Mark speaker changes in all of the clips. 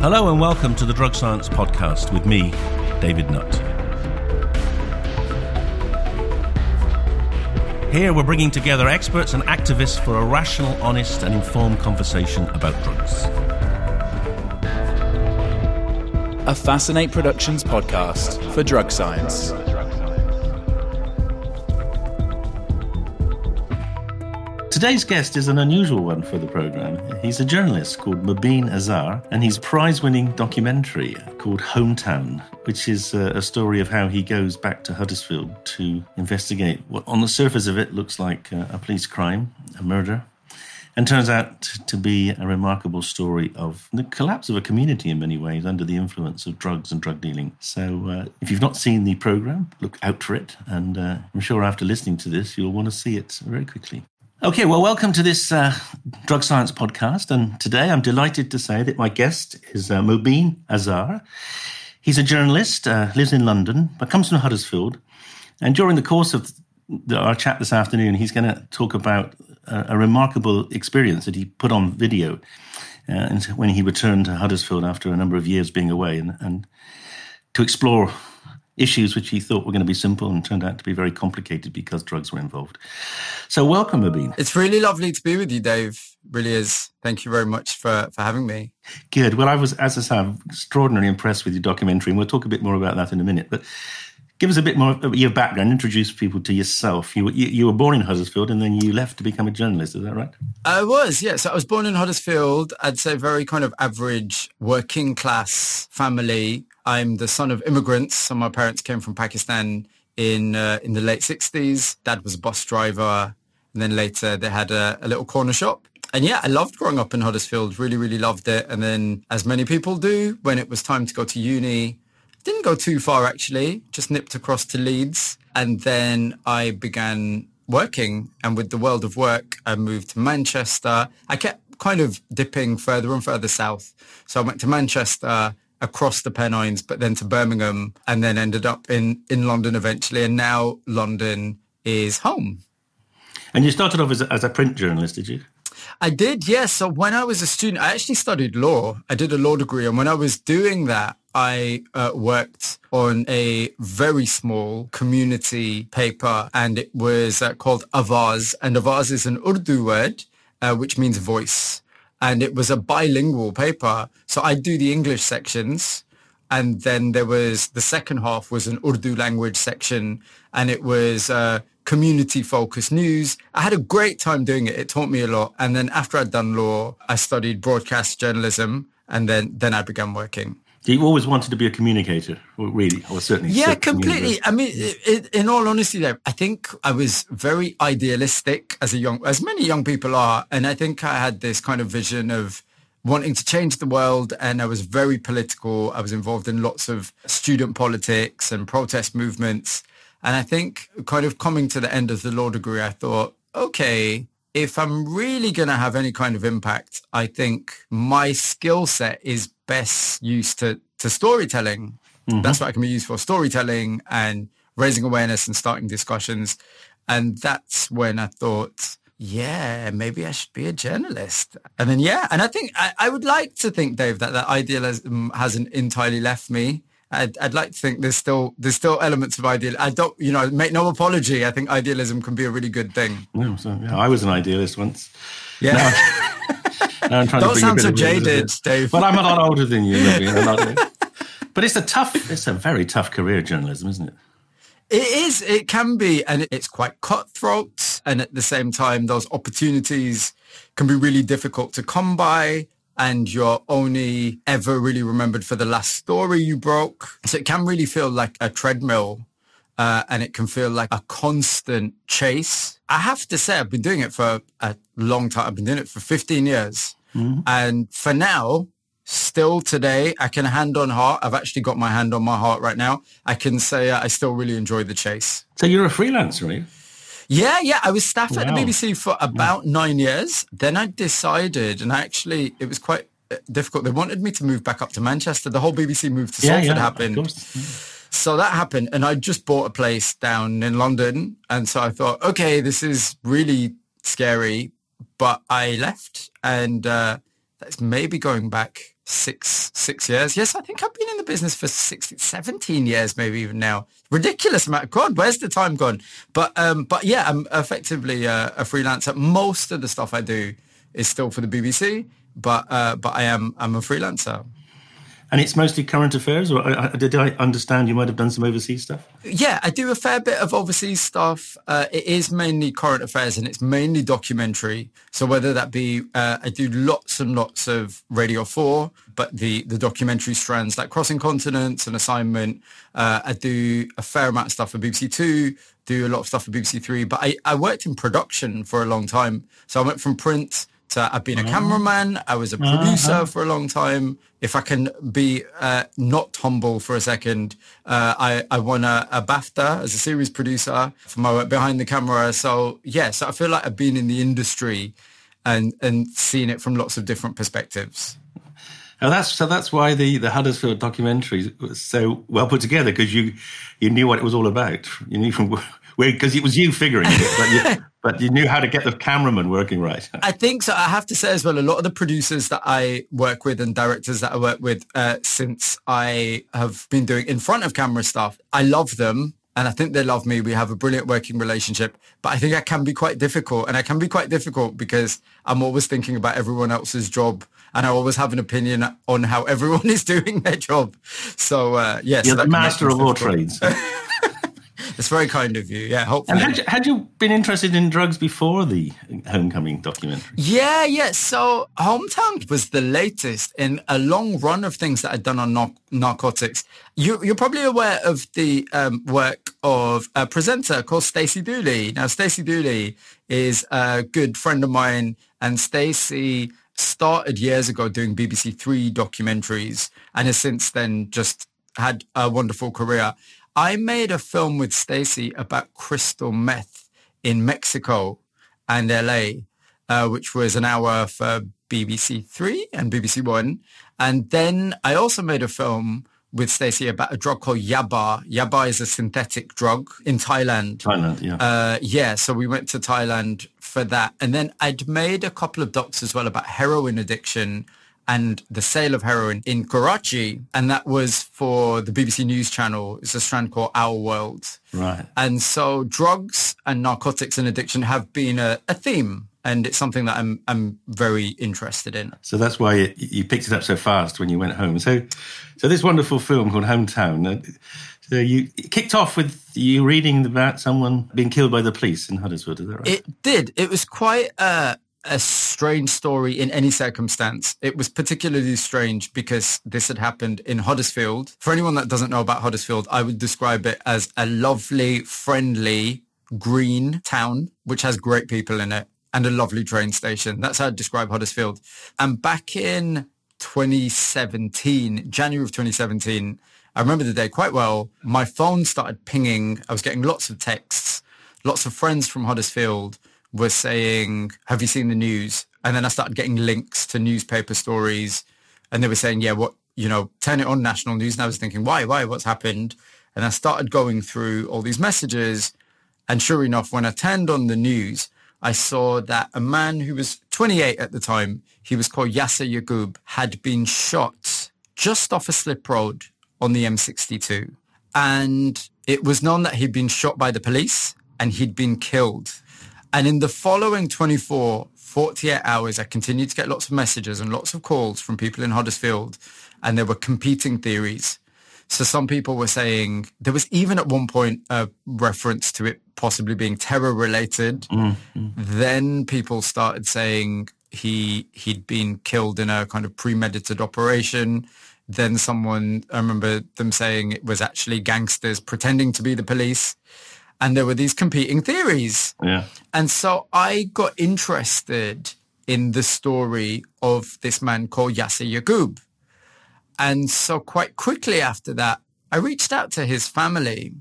Speaker 1: Hello and welcome to the Drug Science Podcast with me, David Nutt. Here we're bringing together experts and activists for a rational, honest, and informed conversation about drugs.
Speaker 2: A Fascinate Productions podcast for drug science.
Speaker 1: Today's guest is an unusual one for the program. He's a journalist called Mobeen Azhar, and he's prize winning documentary called Hometown, which is a, a, story of how he goes back to Huddersfield to investigate what, on the surface of it, looks like a, a police crime, a murder. And turns out to be a remarkable story of the collapse of a community in many ways under the influence of drugs and drug dealing. So, uh, if you've not seen the program, look out for it. And uh, I'm sure after listening to this, you'll want to see it very quickly. Okay, well, welcome to this uh, drug science podcast. And today I'm delighted to say that my guest is uh, Mobeen Azhar. He's a journalist, uh, lives in London, but comes from Huddersfield. And during the course of the, our chat this afternoon, he's going to talk about a, a, remarkable experience that he put on video uh, when he returned to Huddersfield after a number of years being away and, and to explore issues which he thought were going to be simple and turned out to be very complicated because drugs were involved. So welcome, Mobeen.
Speaker 3: It's really lovely to be with you, Dave. Really is. Thank you very much for, for having me.
Speaker 1: Good. Well, I was, as I said, extraordinarily impressed with your documentary, and we'll talk a bit more about that in a minute. But give us a bit more of your background. Introduce people to yourself. You, you, you were born in Huddersfield, and then you left to become a journalist. Is that right?
Speaker 3: I was. Yes. Yeah. So I was born in Huddersfield. I'd say very kind of average working class family. I'm the son of immigrants. So my parents came from Pakistan in uh, in the late 60s. Dad was a bus driver. And then later they had a, a little corner shop. And yeah, I loved growing up in Huddersfield. Really, really loved it. And then as many people do, when it was time to go to uni, didn't go too far actually, just nipped across to Leeds. And then I began working. And with the world of work, I moved to Manchester. I kept kind of dipping further and further south. So I went to Manchester, across the Pennines, but then to Birmingham and then ended up in, in London eventually. And now London is home.
Speaker 1: And you started off as a, as a print journalist, did you?
Speaker 3: I did, yes. So when I was a student, I actually studied law. I did a law degree. And when I was doing that, I uh, worked on a very small community paper and it was uh, called Avaz. And Avaz is an Urdu word, uh, which means voice and it was a bilingual paper. So I'd do the English sections and then there was the second half was an Urdu language section and it was uh, community focused news. I had a great time doing it. It taught me a lot. And then after I'd done law, I studied broadcast journalism and then, then I began working.
Speaker 1: You always wanted to be a communicator, really, or certainly.
Speaker 3: Yeah, completely. I mean, it, it, in all honesty, though, I think I was very idealistic as a young, as many young people are, and I think I had this kind of vision of wanting to change the world, and I was very political. I was involved in lots of student politics and protest movements, and I think, kind of coming to the end of the law degree, I thought, okay, if I'm really going to have any kind of impact, I think my skill set is best used to, to storytelling. Mm-hmm. That's what I can be used for, storytelling and raising awareness and starting discussions. And that's when I thought, yeah, maybe I should be a journalist. And then, yeah, and I think I, I would like to think, Dave, that that idealism hasn't entirely left me. I'd, I'd like to think there's still there's still elements of ideal. I don't, you know, make no apology. I think idealism can be a really good thing.
Speaker 1: No, so, yeah, I was an idealist once.
Speaker 3: Yeah.
Speaker 1: Now, now I'm trying
Speaker 3: don't
Speaker 1: to
Speaker 3: sound so jaded, Dave.
Speaker 1: But I'm a lot older than you. but it's a tough, it's a very tough career, journalism, isn't it?
Speaker 3: It is. It can be, and it's quite cutthroat. And at the same time, those opportunities can be really difficult to come by and you're only ever really remembered for the last story you broke. So it can really feel like a treadmill uh, and it can feel like a constant chase. I have to say, I've been doing it for a long time. I've been doing it for 15 years. Mm-hmm. And for now, still today, I can hand on heart. I've actually got my hand on my heart right now. I can say uh, I still really enjoy the chase.
Speaker 1: So you're a freelancer, are you?
Speaker 3: Yeah, yeah. I was staff wow. at the BBC for about yeah. nine years. Then I decided, and actually, it was quite uh, difficult. They wanted me to move back up to Manchester. The whole BBC move to yeah, Salford yeah, happened. So that happened, and I just bought a place down in London, and so I thought, okay, this is really scary, but I left, and uh, that's maybe going back six six years. Yes, I think I've been in the business for 16, 17 years, maybe even now. Ridiculous amount. God, where's the time gone? But um, but yeah, I'm effectively a, a freelancer. Most of the stuff I do is still for the BBC, but uh, but I am I'm a freelancer.
Speaker 1: And it's mostly current affairs, or uh, did I understand you might have done some overseas stuff?
Speaker 3: Yeah, I do a fair bit of overseas stuff. Uh, it is mainly current affairs and it's mainly documentary. So whether that be, uh, I do lots and lots of Radio 4, but the, the documentary strands like Crossing Continents and Assignment. Uh, I do a fair amount of stuff for BBC Two, do a lot of stuff for BBC Three, but I, I worked in production for a long time. So I went from print to I've been a cameraman. I was a producer uh-huh. for a long time. If I can be uh, not humble for a second, uh, I, I won a, a, BAFTA as a series producer for my work behind the camera. So yes, yeah, so I feel like I've been in the industry and and seen it from lots of different perspectives.
Speaker 1: And that's so that's why the the Huddersfield documentary was so well put together because you you knew what it was all about. You knew from because it was you figuring it, but you, knew how to get the cameraman working right.
Speaker 3: I think so. I have to say as well, a lot of the producers that I work with and directors that I work with uh, since I have been doing in front of camera stuff, I love them. And I think they love me. We have a brilliant working relationship. But I think I can be quite difficult. And I can be quite difficult because I'm always thinking about everyone else's job. And I always have an opinion on how everyone is doing their job. So, uh, yes.
Speaker 1: You're the master of all trades.
Speaker 3: It's very kind of you. Yeah, hopefully.
Speaker 1: And had you, had you been interested in drugs before the Homecoming documentary?
Speaker 3: Yeah, yeah. So Hometown was the latest in a long run of things that I'd done on nar- narcotics. You, are probably aware of the um, work of a presenter called Stacey Dooley. Now, Stacey Dooley is a good friend of mine, and Stacey started years ago doing BBC Three documentaries and has since then just had a wonderful career. I made a film with Stacey about crystal meth in Mexico and LA, uh, which was an hour for BBC Three and BBC One. And then I also made a film with Stacey about a drug called Yaba. Yaba is a synthetic drug in Thailand.
Speaker 1: Thailand, yeah. Uh,
Speaker 3: yeah, so we went to Thailand for that. And then I'd made a couple of docs as well about heroin addiction and the sale of heroin in Karachi. And that was for the BBC News channel. It's a strand called Our World.
Speaker 1: Right.
Speaker 3: And so drugs and narcotics and addiction have been a, a theme. And it's something that I'm I'm very interested in.
Speaker 1: So that's why you, you picked it up so fast when you went home. So, so this wonderful film called Hometown. Uh, so you kicked off with you reading about someone being killed by the police in Huddersfield, is that right?
Speaker 3: It did. It was quite a, a strange story in any circumstance. It was particularly strange because this had happened in Huddersfield. For anyone that doesn't know about Huddersfield, I would describe it as a lovely, friendly, green town, which has great people in it and a lovely train station. That's how I'd describe Huddersfield. And back in 2017, January of 2017, I remember the day quite well. My phone started pinging. I was getting lots of texts, lots of friends from Huddersfield were saying, have you seen the news? And then I started getting links to newspaper stories and they were saying, yeah, what, you know, turn it on national news. And I was thinking, why, why, what's happened? And I started going through all these messages. And sure enough, when I turned on the news, I saw that a man who was 28 at the time, he was called Yassar Yaqub, had been shot just off a slip road on the M62. And it was known that he'd been shot by the police and he'd been killed and in the following 24, 48 hours, I continued to get lots of messages and lots of calls from people in Huddersfield, and there were competing theories. So some people were saying there was even at one point a reference to it possibly being terror related. Mm-hmm. Then people started saying he he'd been killed in a kind of premeditated operation. Then someone I remember them saying it was actually gangsters pretending to be the police and there were these competing theories.
Speaker 1: Yeah.
Speaker 3: And so I got interested in the story of this man called Yassar Yaqub. And so quite quickly after that, I reached out to his family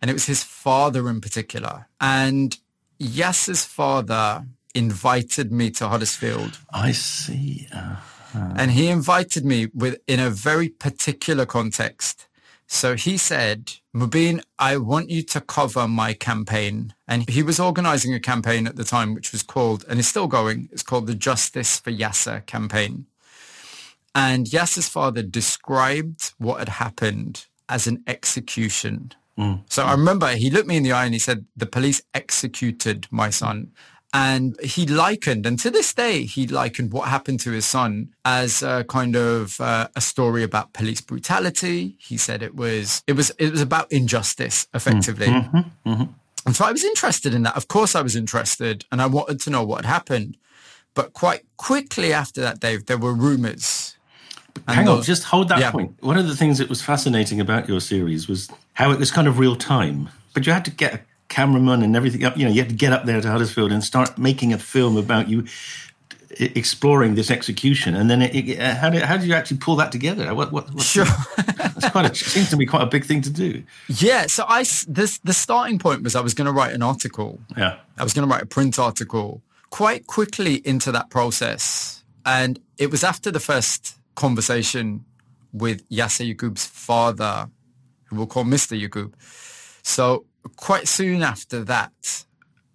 Speaker 3: and it was his father in particular. And Yassar's father invited me to Huddersfield.
Speaker 1: I see. Uh,
Speaker 3: And he invited me with in a very particular context. So he said, Mobeen, I want you to cover my campaign. And he was organizing a campaign at the time, which was called, and is still going, it's called the Justice for Yassar campaign. And Yassar's father described what had happened as an execution. Mm. So I remember he looked me in the eye and he said, the police executed my son. And he likened, and to this day, he likened what happened to his son as a kind of uh, a story about police brutality. He said it was it was it was about injustice, effectively. Mm-hmm, mm-hmm, mm-hmm. And so I was interested in that. Of course, I was interested, and I wanted to know what had happened. But quite quickly after that, Dave, there were rumors.
Speaker 1: Hang on, just hold that
Speaker 3: Yeah.
Speaker 1: point. One of the things that was fascinating about your series was how it was kind of real time, but you had to get a cameraman and everything up. You know, you had to get up there to Huddersfield and start making a film about you exploring this execution. And then, it, it, uh, how did how did you actually pull that together? What, what, what
Speaker 3: Sure.
Speaker 1: That's quite a, seems to be quite a big thing to do.
Speaker 3: Yeah, so I, this the starting point was I was going to write an article.
Speaker 1: Yeah.
Speaker 3: I was going to write a print article. Quite quickly into that process, and it was after the first conversation with Yassar Yaqub's father, who we'll call Mr. Yaqub. So quite soon after that,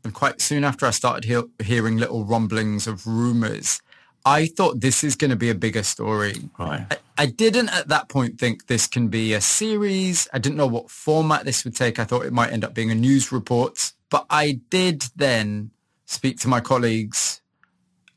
Speaker 3: and quite soon after I started hear, hearing little rumblings of rumors, I thought this is going to be a bigger story.
Speaker 1: Right.
Speaker 3: I, I didn't at that point think this can be a series. I didn't know what format this would take. I thought it might end up being a news report. But I did then speak to my colleagues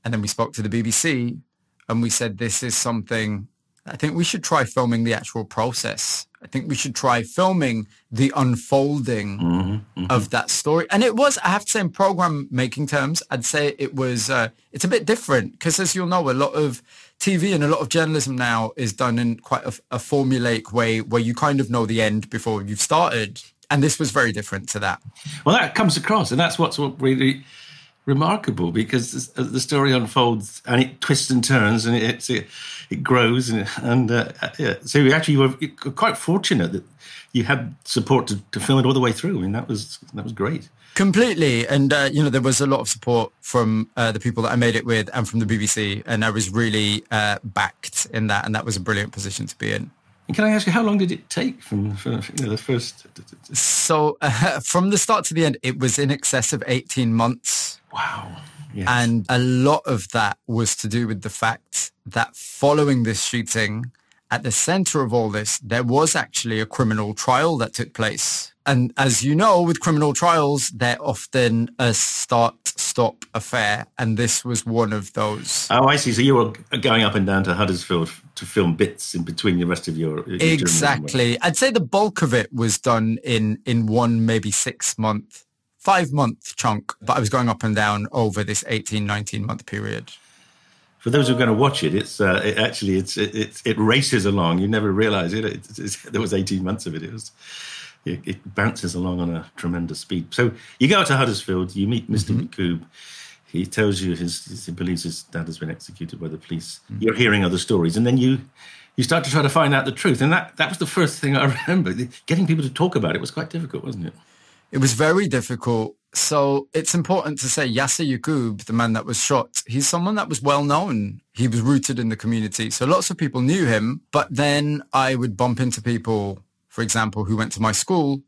Speaker 3: and then we spoke to the BBC and we said, this is something, I think we should try filming the actual process. I think we should try filming the unfolding of that story. And it was, I have to say, in program making terms, I'd say it was, uh, it's a bit different because as you'll know, a lot of TV and a lot of journalism now is done in quite a, a formulaic way where you kind of know the end before you've started. And this was very different to that.
Speaker 1: Well, that comes across, and that's what's what really remarkable because as the story unfolds and it twists and turns and it it, it grows and and uh, yeah. so you actually were quite fortunate that you had support to, to film it all the way through. I mean, that was that was great.
Speaker 3: Completely. And, uh, you know, there was a lot of support from uh, the people that I made it with and from the BBC. And I was really uh, backed in that. And that was a brilliant position to be in.
Speaker 1: And can I ask you, how long did it take from, from you know, the first?
Speaker 3: So uh, from the start to the end, it was in excess of 18 months.
Speaker 1: Wow. Yes.
Speaker 3: And a lot of that was to do with the fact that following this shooting, at the center of all this, there was actually a criminal trial that took place. And as you know, with criminal trials, they're often a start-stop affair. And this was one of those.
Speaker 1: Oh, I see. So you were going up and down to Huddersfield to film bits in between the rest of your, your.
Speaker 3: Exactly. I'd say the bulk of it was done in, in one, maybe six month, five month chunk, but I was going up and down over this 18, 19 month period.
Speaker 1: For those who are going to watch it, it's uh, it actually it's it, it, it races along. You never realise it. It's, it's, there was eighteen months of it. It was it, it bounces along on a tremendous speed. So you go to Huddersfield, you meet mister Yaqub. He tells you his, his he believes his dad has been executed by the police. You're hearing other stories, and then you you start to try to find out the truth. And that that was the first thing I remember. Getting people to talk about it was quite difficult, wasn't it?
Speaker 3: It was very difficult. So it's important to say Yassar Yaqub, the man that was shot, he's someone that was well known. He was rooted in the community. So lots of people knew him. But then I would bump into people, for example, who went to my school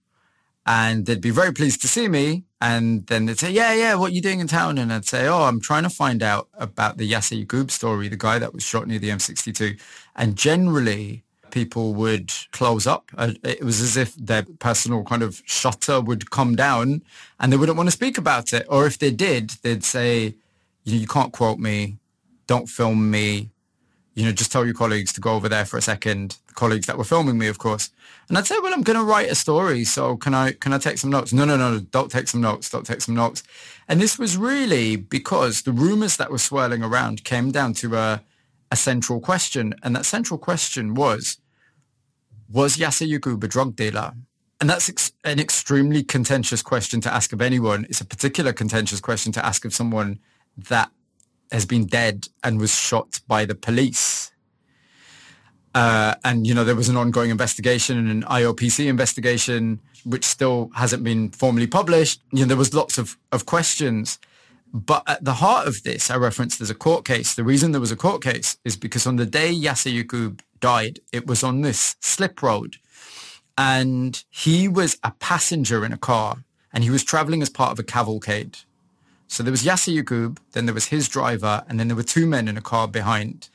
Speaker 3: and they'd be very pleased to see me. And then they'd say, yeah, yeah, what are you doing in town? And I'd say, oh, I'm trying to find out about the Yassar Yaqub story, the guy that was shot near the M62. And generally people would close up. Uh, It was as if their personal kind of shutter would come down and they wouldn't want to speak about it. Or if they did, they'd say, you can't quote me, don't film me, you know, just tell your colleagues to go over there for a second. The colleagues that were filming me, of course. And I'd say, well, I'm going to write a story. So can I, can I take some notes? No, no, no, don't take some notes. Don't take some notes. And this was really because the rumors that were swirling around came down to a, a central question. And that central question was, was Yaqub a drug dealer? And that's ex- an extremely contentious question to ask of anyone. It's a particular contentious question to ask of someone that has been dead and was shot by the police. Uh, and, you know, there was an ongoing investigation and an IOPC investigation, which still hasn't been formally published. You know, there was lots of, of questions. But at the heart of this, I referenced there's a court case. The reason there was a court case is because on the day Yaqub died, it was on this slip road. And he was a passenger in a car and he was traveling as part of a cavalcade. So there was Yassar Yaqub, then there was his driver, and then there were two men in a car behind.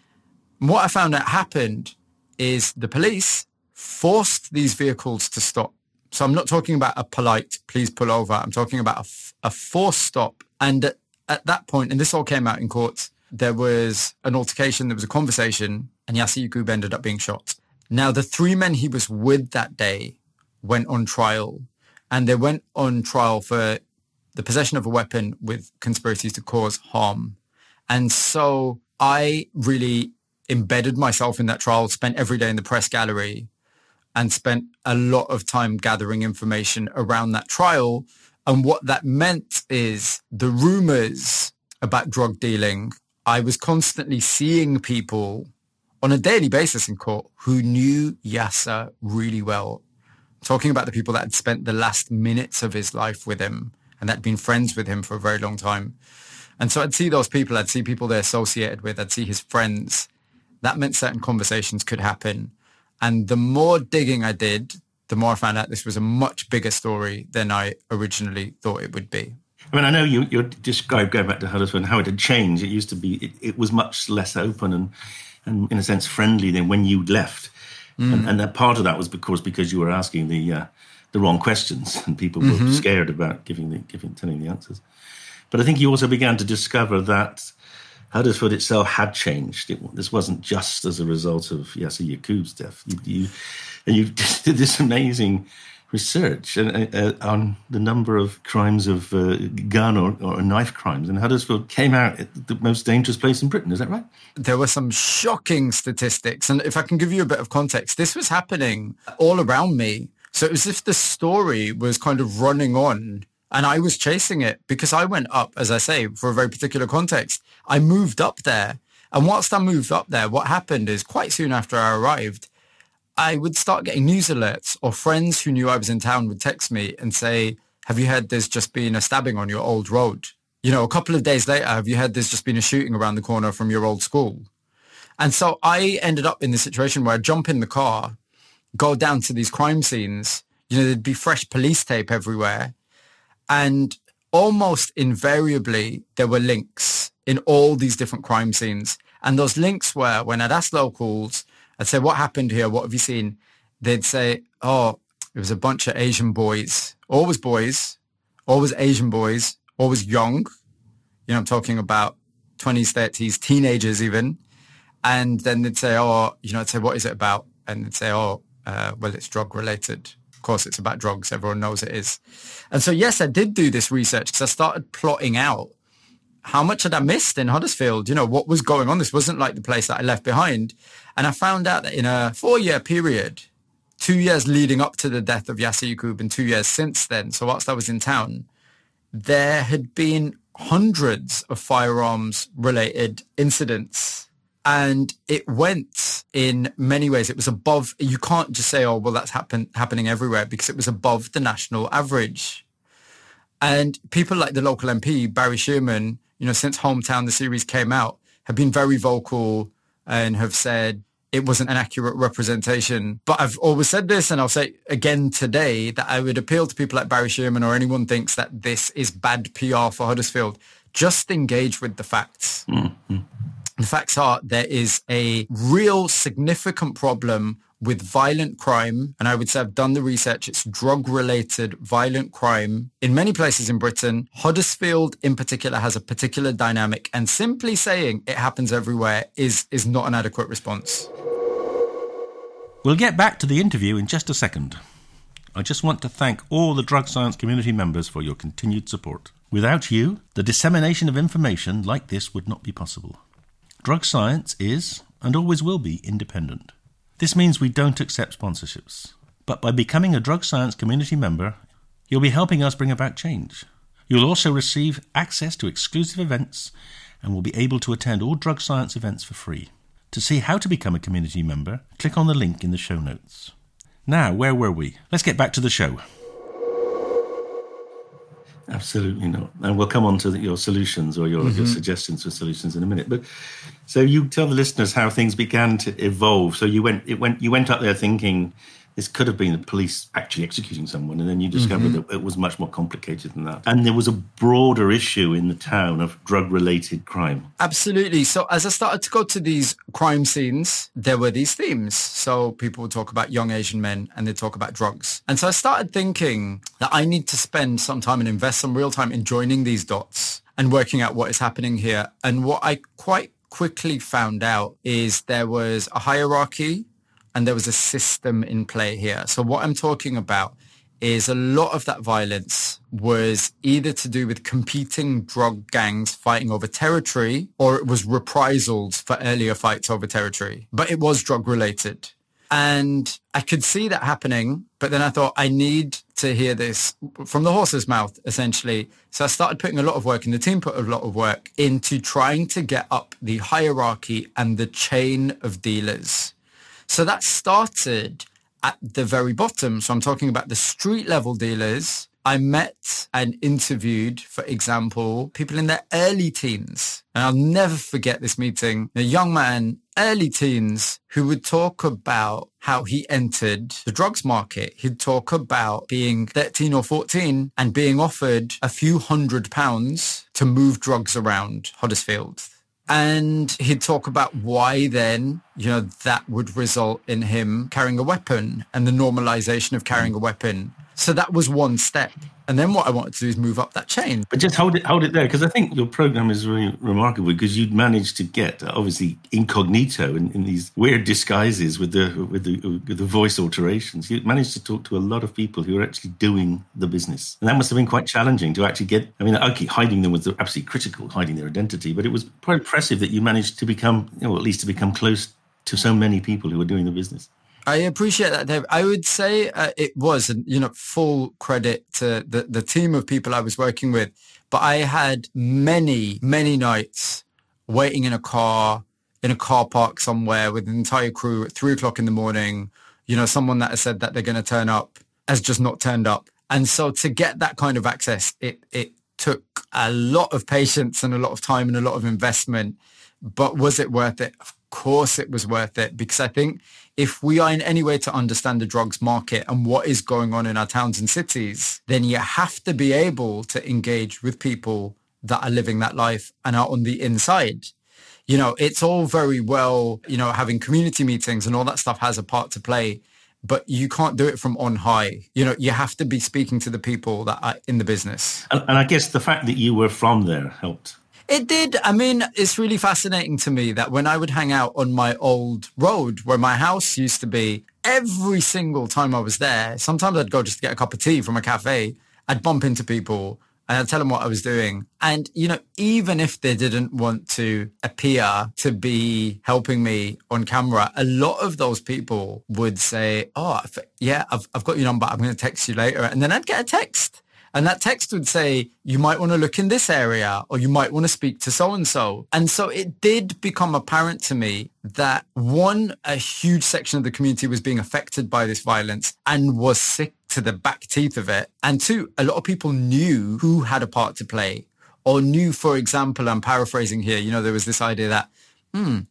Speaker 3: And what I found out happened is the police forced these vehicles to stop. So I'm not talking about a polite, please pull over. I'm talking about a, a forced stop. And at, at that point, and this all came out in court, there was an altercation, there was a conversation, and Yaqub ended up being shot. Now, the three men he was with that day went on trial, and they went on trial for the possession of a weapon with conspiracies to cause harm. And so I really embedded myself in that trial, spent every day in the press gallery and spent a lot of time gathering information around that trial. And what that meant is the rumors about drug dealing, I was constantly seeing people on a daily basis in court who knew Yassar really well. Talking about the people that had spent the last minutes of his life with him and that had been friends with him for a very long time. And so I'd see those people, I'd see people they're associated with, I'd see his friends. That meant certain conversations could happen. And the more digging I did, the more I found out this was a much bigger story than I originally thought it would be.
Speaker 1: I mean, I know you, you described going back to Huddersfield and how it had changed. It used to be, it, it was much less open and, and in a sense friendly than when you left. Mm. And, and that part of that was because because you were asking the uh, the wrong questions, and people were mm-hmm. scared about giving the giving telling the answers. But I think you also began to discover that Huddersfield itself had changed. It, this wasn't just as a result of Yassar Yaqub's death. You, you, and you did this amazing research uh, uh, on the number of crimes of uh, gun or, or, knife crimes, and Huddersfield came out the most dangerous place in Britain. Is that right?
Speaker 3: There were some shocking statistics, and if I can give you a bit of context, this was happening all around me so it was as if the story was kind of running on and I was chasing it because I went up, as I say, for a very particular context. I moved up there. And whilst I moved up there, what happened is quite soon after I arrived, I would start getting news alerts or friends who knew I was in town would text me and say, have you heard there's just been a stabbing on your old road? You know, a couple of days later, have you heard there's just been a shooting around the corner from your old school? And so I ended up in the situation where I jump in the car go down to these crime scenes, you know, there'd be fresh police tape everywhere. And almost invariably, there were links in all these different crime scenes. And those links were, when I'd ask locals, I'd say, what happened here? What have you seen? They'd say, oh, it was a bunch of Asian boys, always boys, always Asian boys, always young. You know, I'm talking about 20s, 30s, teenagers even. And then they'd say, oh, you know, I'd say, what is it about? And they'd say, oh, uh, well, it's drug related. Of course, it's about drugs. Everyone knows it is. And so, yes, I did do this research because I started plotting out how much had I missed in Huddersfield? You know, what was going on? This wasn't like the place that I left behind. And I found out that in a four-year period, two years leading up to the death of Yassar Yaqub and two years since then, so whilst I was in town, there had been hundreds of firearms related incidents and it went in many ways. It was above. You can't just say, "Oh, well, that's happen, happening everywhere," because it was above the national average. And people like the local MP Barry Sheerman, you know, since Hometown the series came out, have been very vocal and have said it wasn't an accurate representation. But I've always said this, and I'll say again today that I would appeal to people like Barry Sheerman or anyone thinks that this is bad PR for Huddersfield. Just engage with the facts. Mm-hmm. The facts are there is a real significant problem with violent crime. And I would say I've done the research. It's drug related violent crime in many places in Britain. Huddersfield in particular has a particular dynamic and simply saying it happens everywhere is, is not an adequate response.
Speaker 1: We'll get back to the interview in just a second. I just want to thank all the drug science community members for your continued support. Without you, the dissemination of information like this would not be possible. Drug science is, and always will be, independent. This means we don't accept sponsorships. But by becoming a drug science community member, you'll be helping us bring about change. You'll also receive access to exclusive events and will be able to attend all drug science events for free. To see how to become a community member, click on the link in the show notes. Now, where were we? Let's get back to the show. Absolutely not. And we'll come on to the, your solutions or your, mm-hmm. your, suggestions for solutions in a minute. But so you tell the listeners how things began to evolve. So you went, it went, you went up there thinking this could have been the police actually executing someone, and then you discover mm-hmm. that it was much more complicated than that. And there was a broader issue in the town of drug-related crime.
Speaker 3: Absolutely. So as I started to go to these crime scenes, there were these themes. So people would talk about young Asian men, and they talk about drugs. And so I started thinking that I need to spend some time and invest some real time in joining these dots and working out what is happening here. And what I quite quickly found out is there was a hierarchy and there was a system in play here. So what I'm talking about is a lot of that violence was either to do with competing drug gangs fighting over territory or it was reprisals for earlier fights over territory. But it was drug related. And I could see that happening, but then I thought I need to hear this from the horse's mouth, essentially. So I started putting a lot of work, and the team put a lot of work into trying to get up the hierarchy and the chain of dealers so that started at the very bottom. So I'm talking about the street level dealers. I met and interviewed, for example, people in their early teens. And I'll never forget this meeting. A young man, early teens, who would talk about how he entered the drugs market. He'd talk about being 13 or 14 and being offered a few hundred pounds to move drugs around Huddersfield and he'd talk about why then, you know, that would result in him carrying a weapon and the normalization of carrying a weapon so that was one step. And then what I wanted to do is move up that chain.
Speaker 1: But just hold it, hold it there, because I think your program is really remarkable because you'd managed to get obviously incognito in, in these weird disguises with the with the with the voice alterations. You managed to talk to a lot of people who are actually doing the business, and that must have been quite challenging to actually get. I mean, okay, hiding them was absolutely critical, hiding their identity, but it was quite impressive that you managed to become, you know, at least to become close to so many people who were doing the business.
Speaker 3: I appreciate that, Dave. I would say uh, it was, you know, full credit to the, the team of people I was working with. But I had many, many nights waiting in a car, in a car park somewhere with an entire crew at three o'clock in the morning. You know, someone that has said that they're going to turn up has just not turned up. And so to get that kind of access, it, it took a lot of patience and a lot of time and a lot of investment. But was it worth it? Of course it was worth it because I think if we are in any way to understand the drugs market and what is going on in our towns and cities, then you have to be able to engage with people that are living that life and are on the inside. You know, it's all very well, you know, having community meetings and all that stuff has a part to play, but you can't do it from on high. You know, you have to be speaking to the people that are in the business.
Speaker 1: And, and I guess the fact that you were from there helped.
Speaker 3: It did. I mean, it's really fascinating to me that when I would hang out on my old road where my house used to be, every single time I was there, sometimes I'd go just to get a cup of tea from a cafe. I'd bump into people and I'd tell them what I was doing. And, you know, even if they didn't want to appear to be helping me on camera, a lot of those people would say, oh, yeah, I've, I've got your number. I'm going to text you later. And then I'd get a text and that text would say, you might want to look in this area or you might want to speak to so-and-so. And so it did become apparent to me that one, a huge section of the community was being affected by this violence and was sick to the back teeth of it. And two, a lot of people knew who had a part to play or knew, for example, I'm paraphrasing here, you know, there was this idea that, hmm,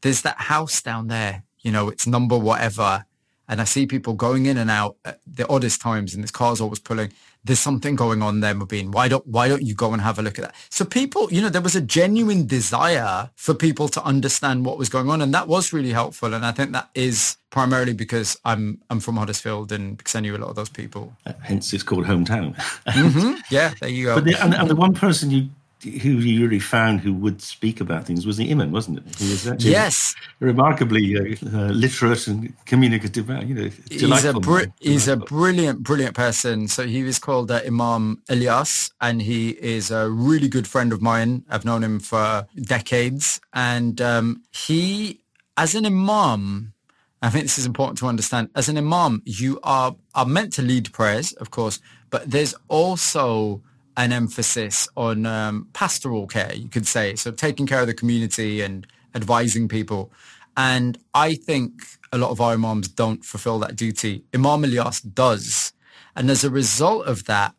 Speaker 3: there's that house down there, you know, it's number whatever. And I see people going in and out at the oddest times and this car's always pulling there's something going on there, Mobeen. Why don't why don't you go and have a look at that? So people, you know, there was a genuine desire for people to understand what was going on, and that was really helpful. And I think that is primarily because I'm I'm from Huddersfield and because I knew a lot of those people.
Speaker 1: Hence, it's called hometown.
Speaker 3: mm-hmm. Yeah, there you go.
Speaker 1: But the, and, and the one person you who you really found who would speak about things was the imam, wasn't it?
Speaker 3: He was actually yes,
Speaker 1: remarkably uh, uh, literate and communicative. You know,
Speaker 3: he's a br- he's a brilliant, brilliant person. So he was called uh, Imam Ilyas, and he is a really good friend of mine. I've known him for decades, and um, he, as an imam, I think this is important to understand. As an imam, you are are meant to lead prayers, of course, but there's also an emphasis on um, pastoral care, you could say, so taking care of the community and advising people. And I think a lot of our imams don't fulfill that duty. Imam Ilyas does. And as a result of that,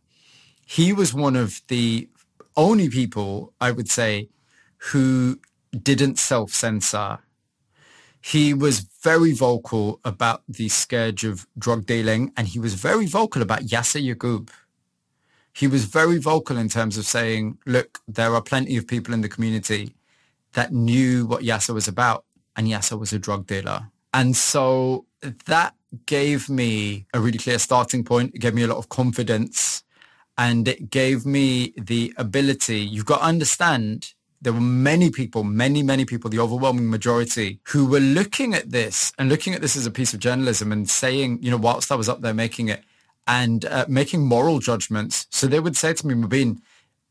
Speaker 3: he was one of the only people, I would say, who didn't self-censor. He was very vocal about the scourge of drug dealing, and he was very vocal about Yassar Yaqub. He was very vocal in terms of saying, look, there are plenty of people in the community that knew what Yassar was about, and Yassar was a drug dealer. And so that gave me a really clear starting point. It gave me a lot of confidence and it gave me the ability. You've got to understand there were many people, many, many people, the overwhelming majority, who were looking at this and looking at this as a piece of journalism and saying, you know, whilst I was up there making it and uh, making moral judgments. So they would say to me, Mobeen,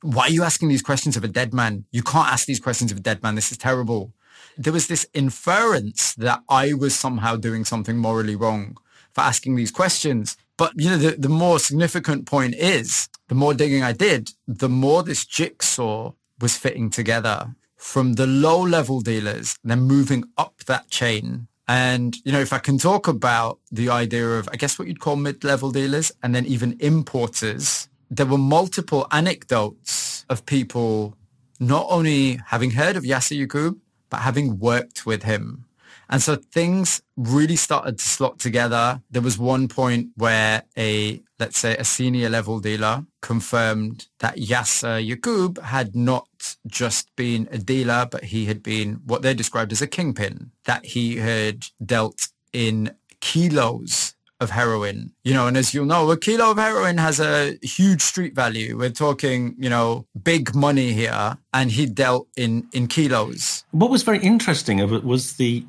Speaker 3: why are you asking these questions of a dead man? You can't ask these questions of a dead man. This is terrible. There was this inference that I was somehow doing something morally wrong for asking these questions. But, you know, the, the more significant point is the more digging I did, the more this jigsaw was fitting together from the low level dealers, then moving up that chain. And, you know, if I can talk about the idea of, I guess what you'd call mid-level dealers and then even importers, there were multiple anecdotes of people not only having heard of Yassar Yaqub, but having worked with him. And so things really started to slot together. There was one point where a, let's say, a senior level dealer confirmed that Yassar Yaqub had not just been a dealer, but he had been what they described as a kingpin, that he had dealt in kilos of heroin, you know, and as you'll know, a kilo of heroin has a huge street value. We're talking, you know, big money here, and he dealt in in kilos.
Speaker 1: What was very interesting of it was the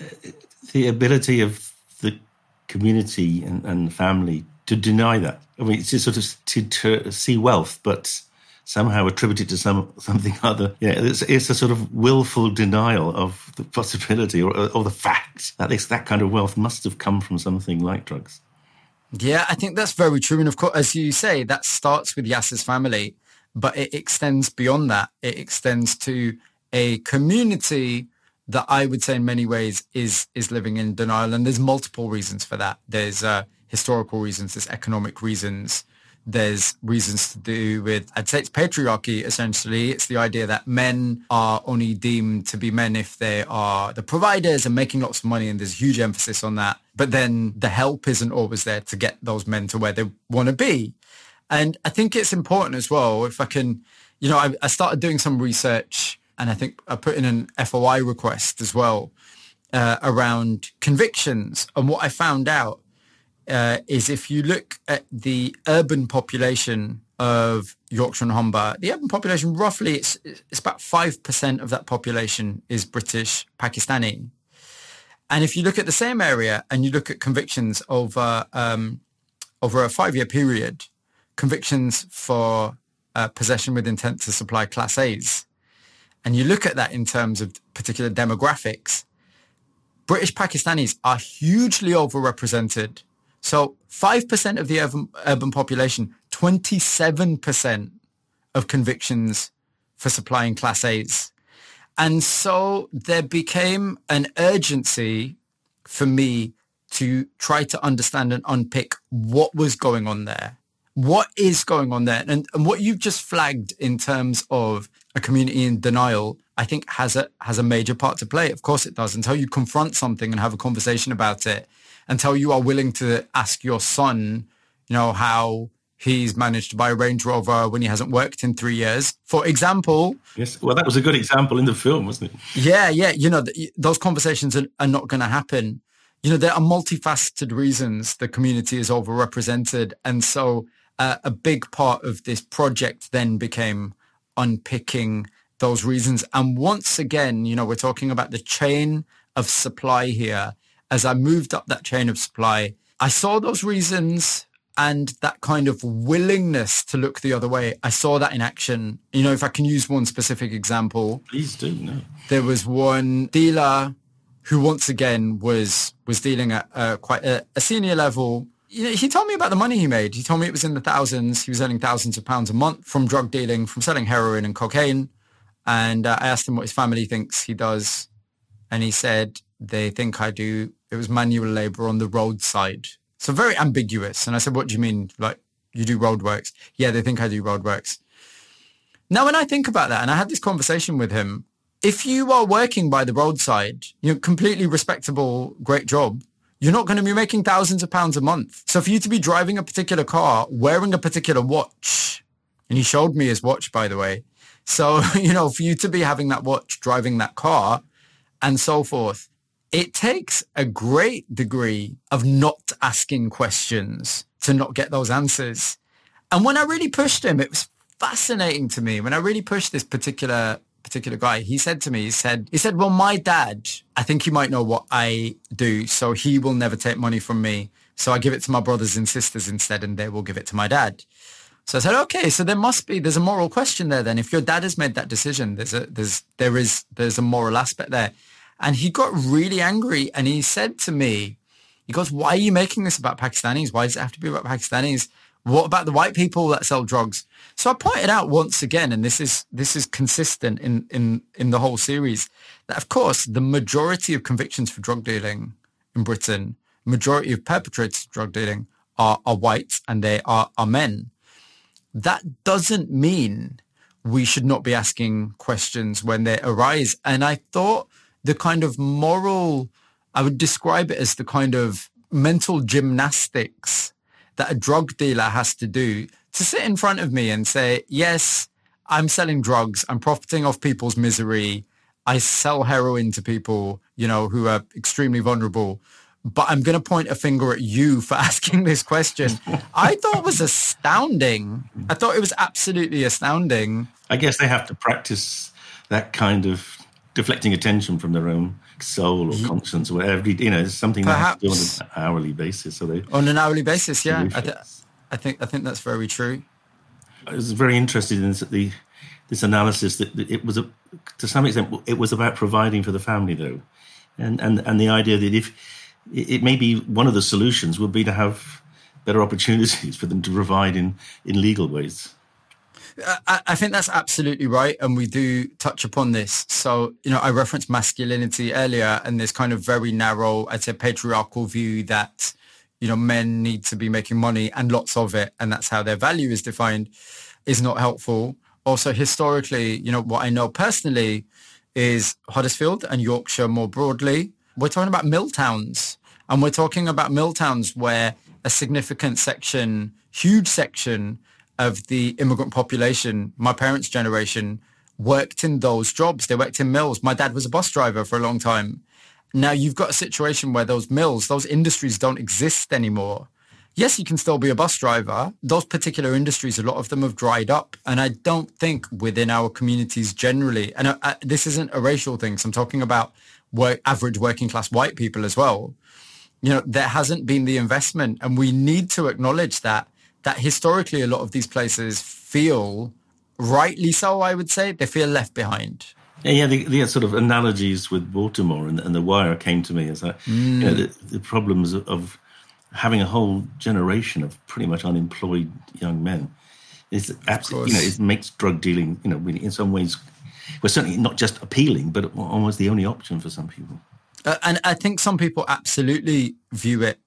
Speaker 1: uh, the ability of the community and, and family to deny that. I mean, it's sort of to, to see wealth, but somehow attribute it to some something other. Yeah, it's, it's a sort of willful denial of the possibility or, or the fact that this, that kind of wealth must have come from something like drugs.
Speaker 3: Yeah, I think that's very true. And of course, as you say, that starts with Yassar's family, but it extends beyond that. It extends to a community that I would say in many ways is is living in denial. And there's multiple reasons for that. There's uh, historical reasons, there's economic reasons, there's reasons to do with, I'd say it's patriarchy, essentially. It's the idea that men are only deemed to be men if they are the providers and making lots of money, and there's huge emphasis on that. But then the help isn't always there to get those men to where they want to be. And I think it's important as well, if I can, you know, I, I started doing some research and I think I put in an FOI request as well uh, around convictions. And what I found out uh, is if you look at the urban population of Yorkshire and Humber, the urban population roughly it's, it's about five percent of that population is British Pakistani. And if you look at the same area and you look at convictions over um, over a five-year period, convictions for uh, possession with intent to supply Class A's, and you look at that in terms of particular demographics, British Pakistanis are hugely overrepresented so 5% of the urban, urban population, 27% of convictions for supplying Class A's. And so there became an urgency for me to try to understand and unpick what was going on there. What is going on there? And, and what you've just flagged in terms of a community in denial, I think has a has a major part to play. Of course it does. Until you confront something and have a conversation about it, until you are willing to ask your son, you know, how he's managed to buy a Range Rover when he hasn't worked in three years. For example.
Speaker 1: Yes. Well, that was a good example in the film, wasn't it?
Speaker 3: Yeah. Yeah. You know, those conversations are, are not going to happen. You know, there are multifaceted reasons the community is overrepresented. And so uh, a big part of this project then became unpicking those reasons. And once again, you know, we're talking about the chain of supply here as I moved up that chain of supply, I saw those reasons and that kind of willingness to look the other way. I saw that in action. You know, if I can use one specific example.
Speaker 1: Please do. No.
Speaker 3: There was one dealer who once again was was dealing at uh, quite a, a, senior level you know, he told me about the money he made. He told me it was in the thousands. He was earning thousands of pounds a month from drug dealing, from selling heroin and cocaine. And uh, I asked him what his family thinks he does. And he said, they think I do, it was manual labor on the roadside. So very ambiguous. And I said, what do you mean? Like you do roadworks? Yeah, they think I do roadworks. Now, when I think about that, and I had this conversation with him, if you are working by the roadside, you know, completely respectable, great job, you're not going to be making thousands of pounds a month. So for you to be driving a particular car, wearing a particular watch, and he showed me his watch, by the way. So, you know, for you to be having that watch, driving that car and so forth, it takes a great degree of not asking questions to not get those answers. And when I really pushed him, it was fascinating to me. When I really pushed this particular particular guy, he said to me, he said, he said, well, my dad, I think he might know what I do, so he will never take money from me. So I give it to my brothers and sisters instead, and they will give it to my dad. So I said, okay, so there must be, there's a moral question there then. If your dad has made that decision, there's a, there's, there is, there's a moral aspect there. And he got really angry and he said to me, he goes, why are you making this about Pakistanis? Why does it have to be about Pakistanis? What about the white people that sell drugs? So I pointed out once again, and this is this is consistent in in in the whole series, that of course the majority of convictions for drug dealing in Britain, majority of perpetrators of drug dealing are are white and they are are men. That doesn't mean we should not be asking questions when they arise. And I thought the kind of moral, I would describe it as the kind of mental gymnastics that a drug dealer has to do to sit in front of me and say, yes, I'm selling drugs. I'm profiting off people's misery. I sell heroin to people, you know, who are extremely vulnerable. But I'm going to point a finger at you for asking this question. I thought was astounding. I thought it was absolutely astounding.
Speaker 1: I guess they have to practice that kind of deflecting attention from their own soul or mm-hmm. conscience or whatever. You know, it's something Perhaps. they have to do on an hourly basis. So they
Speaker 3: on an hourly basis, yeah. I, th- I, think I think that's very true.
Speaker 1: I was very interested in this, the this analysis that it was a, to some extent it was about providing for the family though, and and and the idea that if it may be one of the solutions would be to have better opportunities for them to provide in in legal ways.
Speaker 3: I, I, think that's absolutely right. And we do touch upon this. So, you know, I referenced masculinity earlier and this kind of very narrow, I'd say patriarchal view that, you know, men need to be making money and lots of it. And that's how their value is defined is not helpful. Also, historically, you know, what I know personally is Huddersfield and Yorkshire more broadly. We're talking about mill towns and we're talking about mill towns where a significant section, huge section of the immigrant population, my parents' generation, worked in those jobs. They worked in mills. My dad was a bus driver for a long time. Now you've got a situation where those mills, those industries don't exist anymore. Yes, you can still be a bus driver. Those particular industries, a lot of them have dried up. And I don't think within our communities generally, and I, uh, I, uh, this isn't a racial thing, so I'm talking about work, average working class white people as well. You know, there hasn't been the investment and we need to acknowledge that that historically a lot of these places feel, rightly so, I would say, they feel left behind.
Speaker 1: Yeah, yeah, the, the sort of analogies with Baltimore and, and, the wire came to me as that, mm. you know, the, the problems of, of, having a whole generation of pretty much unemployed young men. Is absolutely, you know, it makes drug dealing, you know, really in some ways, well, certainly not just appealing, but almost the only option for some people.
Speaker 3: Uh, and I think some people absolutely view it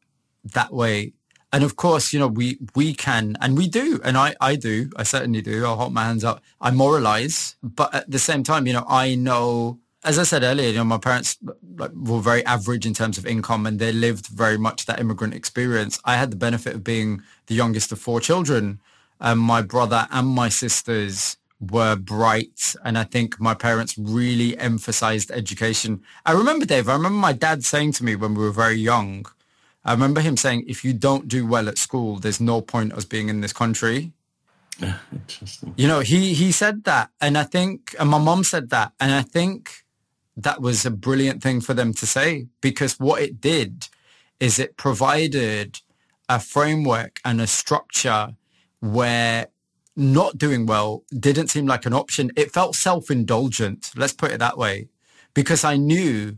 Speaker 3: that way and of course, you know, we we can and we do, and I I do, I certainly do. I'll hold my hands up. I moralize, but at the same time, you know, I know. As I said earlier, you know, my parents were very average in terms of income and they lived very much that immigrant experience. I had the benefit of being the youngest of four children. Um, my brother and my sisters were bright and I think my parents really emphasized education. I remember, Dave, I remember my dad saying to me when we were very young, I remember him saying, if you don't do well at school, there's no point us being in this country.
Speaker 1: Interesting.
Speaker 3: You know, he, he said that. And I think, and my mom said that. And I think that was a brilliant thing for them to say because what it did is it provided a framework and a structure where not doing well didn't seem like an option. It felt self-indulgent. Let's put it that way. Because I knew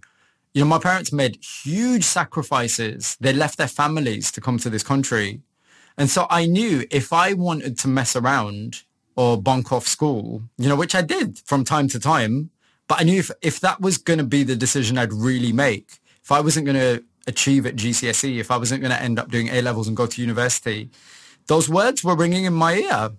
Speaker 3: You know, my parents made huge sacrifices. They left their families to come to this country. And so I knew if I wanted to mess around or bunk off school, you know, which I did from time to time, but I knew if, if that was going to be the decision I'd really make, if I wasn't going to achieve at GCSE, if I wasn't going to end up doing A levels and go to university, those words were ringing in my ear.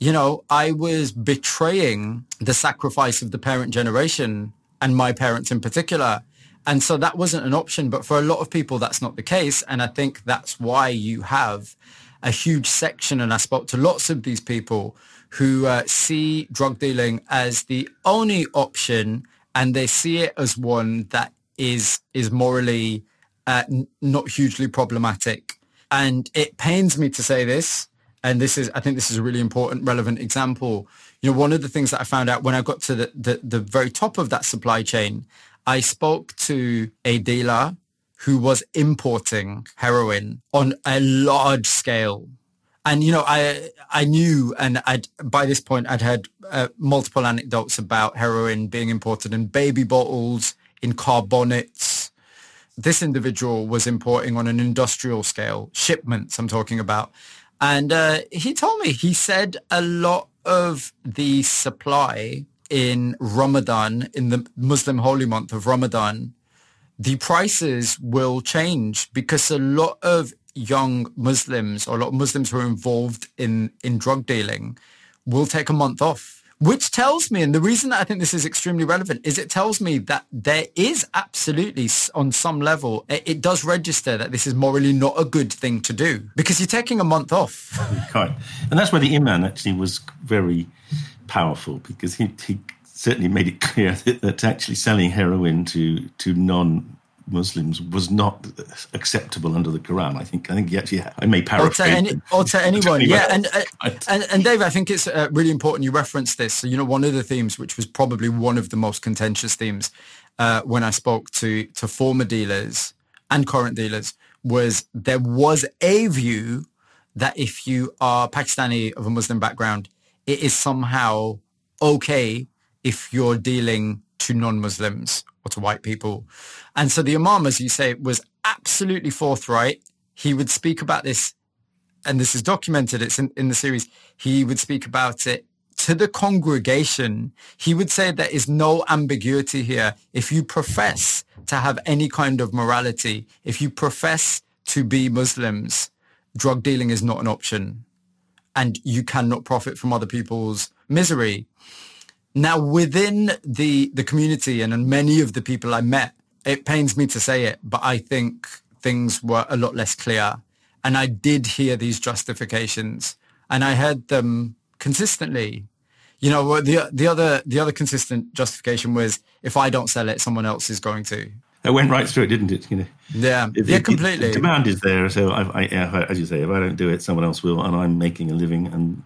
Speaker 3: You know, I was betraying the sacrifice of the parent generation and my parents in particular. And so that wasn't an option. But for a lot of people, that's not the case. And I think that's why you have a huge section. And I spoke to lots of these people who uh, see drug dealing as the only option and they see it as one that is is morally uh, n- not hugely problematic. And it pains me to say this, and this is I think this is a really important, relevant example. You know, one of the things that I found out when I got to the, the, the very top of that supply chain, I spoke to a dealer who was importing heroin on a large scale. And you know i i knew and i'd by this point i'd had uh, multiple anecdotes about heroin being imported in baby bottles in carbonates this individual was importing on an industrial scale shipments i'm talking about. And uh, he told me he said a lot of the supply in ramadan in the muslim holy month of ramadan the prices will change because a lot of young Muslims or a lot of Muslims who are involved in, in drug dealing will take a month off. Which tells me, and the reason that I think this is extremely relevant is it tells me that there is absolutely, on some level, it, it does register that this is morally not a good thing to do because you're taking a month off.
Speaker 1: And that's where the Imam actually was very powerful because he, he certainly made it clear that, that actually selling heroin to, to non Muslims was not acceptable under the Quran. I think I think actually I may paraphrase.
Speaker 3: Or to, any, or to anyone, yeah. And, uh, and and Dave, I think it's uh, really important you reference this. So, you know, one of the themes, which was probably one of the most contentious themes uh, when I spoke to to former dealers and current dealers, was there was a view that if you are Pakistani of a Muslim background, it is somehow okay if you're dealing to non-Muslims or to white people. And so the Imam, as you say, was absolutely forthright. He would speak about this, and this is documented, it's in, in the series. He would speak about it to the congregation. He would say there is no ambiguity here. If you profess to have any kind of morality, if you profess to be Muslims, drug dealing is not an option and you cannot profit from other people's misery. Now, within the, the community and many of the people I met, it pains me to say it, but I think things were a lot less clear. And I did hear these justifications and I heard them consistently. You know, the, the other, the other consistent justification was if I don't sell it, someone else is going to.
Speaker 1: It went right through it, didn't it? You know.
Speaker 3: Yeah, if, yeah, completely.
Speaker 1: It, demand is there, so I, I, as you say, if I don't do it, someone else will, and I'm making a living, and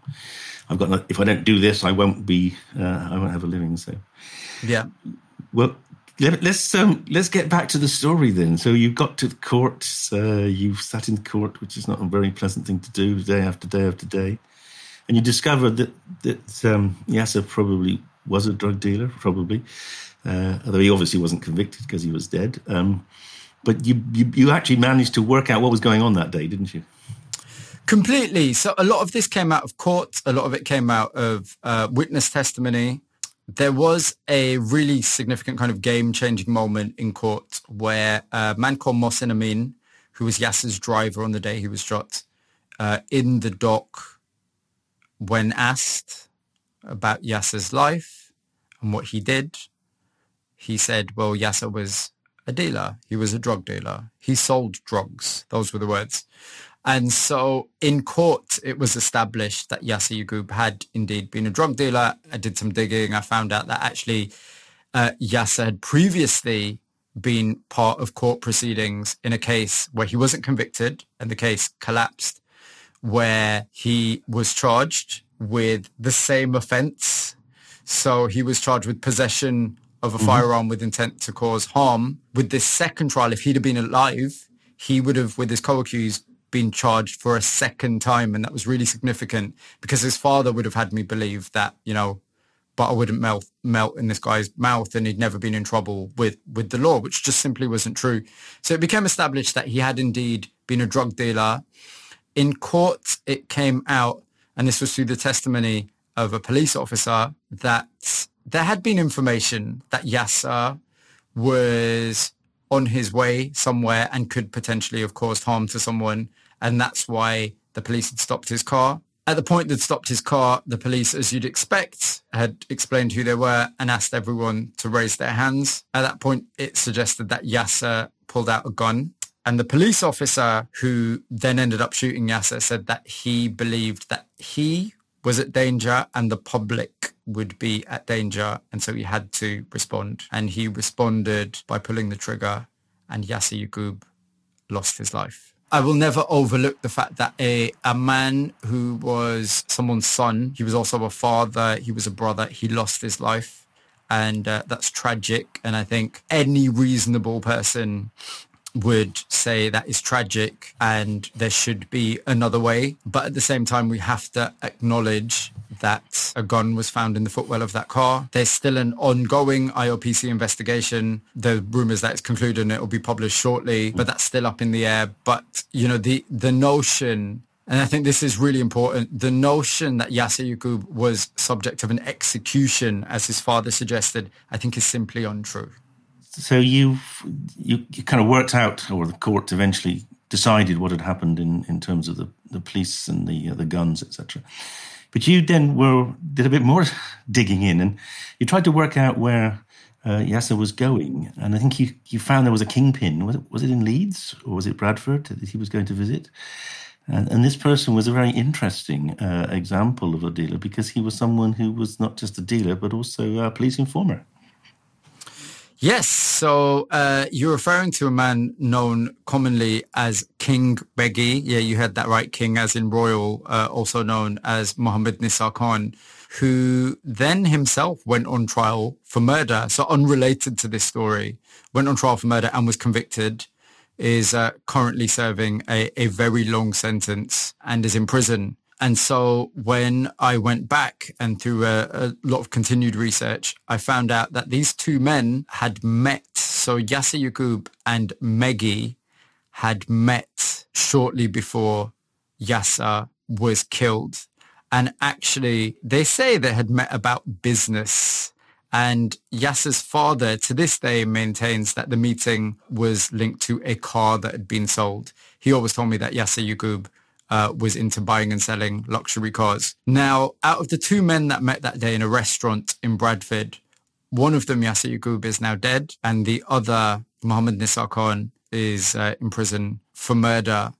Speaker 1: I've got. If I don't do this, I won't be. Uh, I won't have a living. So,
Speaker 3: yeah.
Speaker 1: Well, let's um, let's get back to the story then. So you got to the court. Uh, you sat in court, which is not a very pleasant thing to do, day after day after day, and you discovered that that um, Yassar probably was a drug dealer, probably, uh, although he obviously wasn't convicted because he was dead. Um, but you, you you actually managed to work out what was going on that day, didn't you?
Speaker 3: Completely. So a lot of this came out of court. A lot of it came out of uh, witness testimony. There was a really significant kind of game-changing moment in court where a man called Mohsin Amin, who was Yassar's driver on the day he was shot, uh, in the dock, when asked about Yassar's life and what he did, he said, well, Yassar was a dealer. He was a drug dealer. He sold drugs. Those were the words. And so in court, it was established that Yassar Yaqub had indeed been a drug dealer. I did some digging. I found out that actually uh, Yassar had previously been part of court proceedings in a case where he wasn't convicted and the case collapsed, where he was charged with the same offense. So he was charged with possession of a mm-hmm. firearm with intent to cause harm. With this second trial, if he'd have been alive, he would have, with his co-accused, been charged for a second time. And that was really significant because his father would have had me believe that, you know, butter wouldn't melt melt in this guy's mouth and he'd never been in trouble with with the law, which just simply wasn't true. So it became established that he had indeed been a drug dealer. In court, it came out, and this was through the testimony of a police officer, that there had been information that Yassar was on his way somewhere and could potentially have caused harm to someone. And that's why the police had stopped his car. At the point that stopped his car, the police, as you'd expect, had explained who they were and asked everyone to raise their hands. At that point, it suggested that Yassar pulled out a gun. And the police officer who then ended up shooting Yassar said that he believed that he was at danger and the public would be at danger. And so he had to respond. And he responded by pulling the trigger and Yassar Yaqub lost his life. I will never overlook the fact that a, a man who was someone's son, he was also a father, he was a brother, he lost his life. And uh, that's tragic. And I think any reasonable person would say that is tragic and there should be another way. But at the same time, we have to acknowledge that a gun was found in the footwell of that car. There's still an ongoing IOPC investigation. The rumors that it's concluded and it will be published shortly, but that's still up in the air. But, you know, the, the notion and I think this is really important. The notion that Yassar was subject of an execution, as his father suggested, I think is simply untrue.
Speaker 1: So you you kind of worked out, or the court eventually decided what had happened in, in terms of the, the police and the uh, the guns, etc. But you then were did a bit more digging in, and you tried to work out where uh, Yassar was going. And I think you, you found there was a kingpin. Was it, was it in Leeds or was it Bradford that he was going to visit? And, and this person was a very interesting uh, example of a dealer because he was someone who was not just a dealer but also a police informer.
Speaker 3: Yes, so uh, you're referring to a man known commonly as King Beggy. Yeah, you heard that right, King as in royal, uh, also known as Muhammad Nisar Khan, who then himself went on trial for murder. So unrelated to this story, went on trial for murder and was convicted, is uh, currently serving a, a very long sentence and is in prison. And so when I went back and through a, a, lot of continued research, I found out that these two men had met. So Yassar Yaqub and Beggy had met shortly before Yassar was killed. And actually, they say they had met about business. And Yassar's father to this day maintains that the meeting was linked to a car that had been sold. He always told me that Yassar Yaqub uh, was into buying and selling luxury cars. Now, out of the two men that met that day in a restaurant in Bradford, one of them, Yassar Yaqub, is now dead, and the other, Mohammed Nisar Khan, is uh, in prison for murder.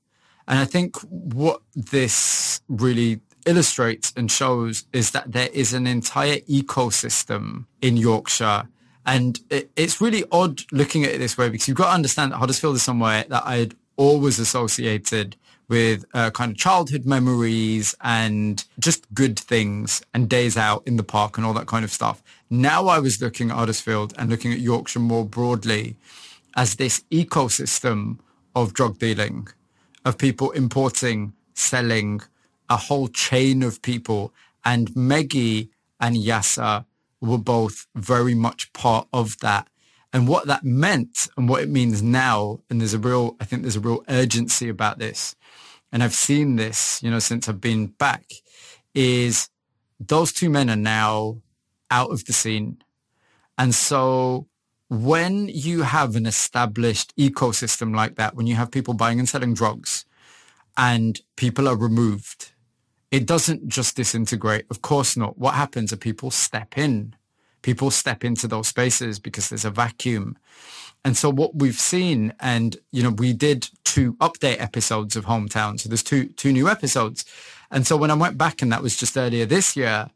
Speaker 3: And I think what this really illustrates and shows is that there is an entire ecosystem in Yorkshire. And it, it's really odd looking at it this way because you've got to understand that Huddersfield is somewhere that I had always associated with uh, kind of childhood memories and just good things and days out in the park and all that kind of stuff. Now I was looking at Huddersfield and looking at Yorkshire more broadly as this ecosystem of drug dealing, of people importing, selling, a whole chain of people. And Beggy and Yassar were both very much part of that. And what that meant and what it means now, and there's a real, I think there's a real urgency about this, and I've seen this, you know, since I've been back, is those two men are now out of the scene. And so when you have an established ecosystem like that, when you have people buying and selling drugs and people are removed, it doesn't just disintegrate. Of course not. What happens are people step in. People step into those spaces because there's a vacuum. And so what we've seen, and you know, we did two update episodes of Hometown. So there's two two new episodes. And so when I went back, and that was just earlier this year,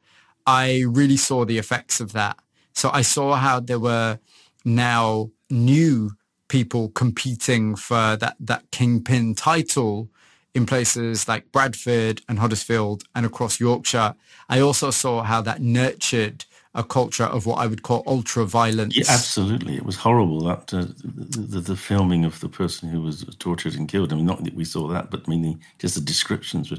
Speaker 3: I really saw the effects of that. So I saw how there were now new people competing for that that kingpin title in places like Bradford and Huddersfield and across Yorkshire. I also saw how that nurtured a culture of what I would call ultra violence.
Speaker 1: Yeah, absolutely. It was horrible that uh, the, the, the, filming of the person who was tortured and killed. I mean, not that we saw that, but I mean, the, just the descriptions were.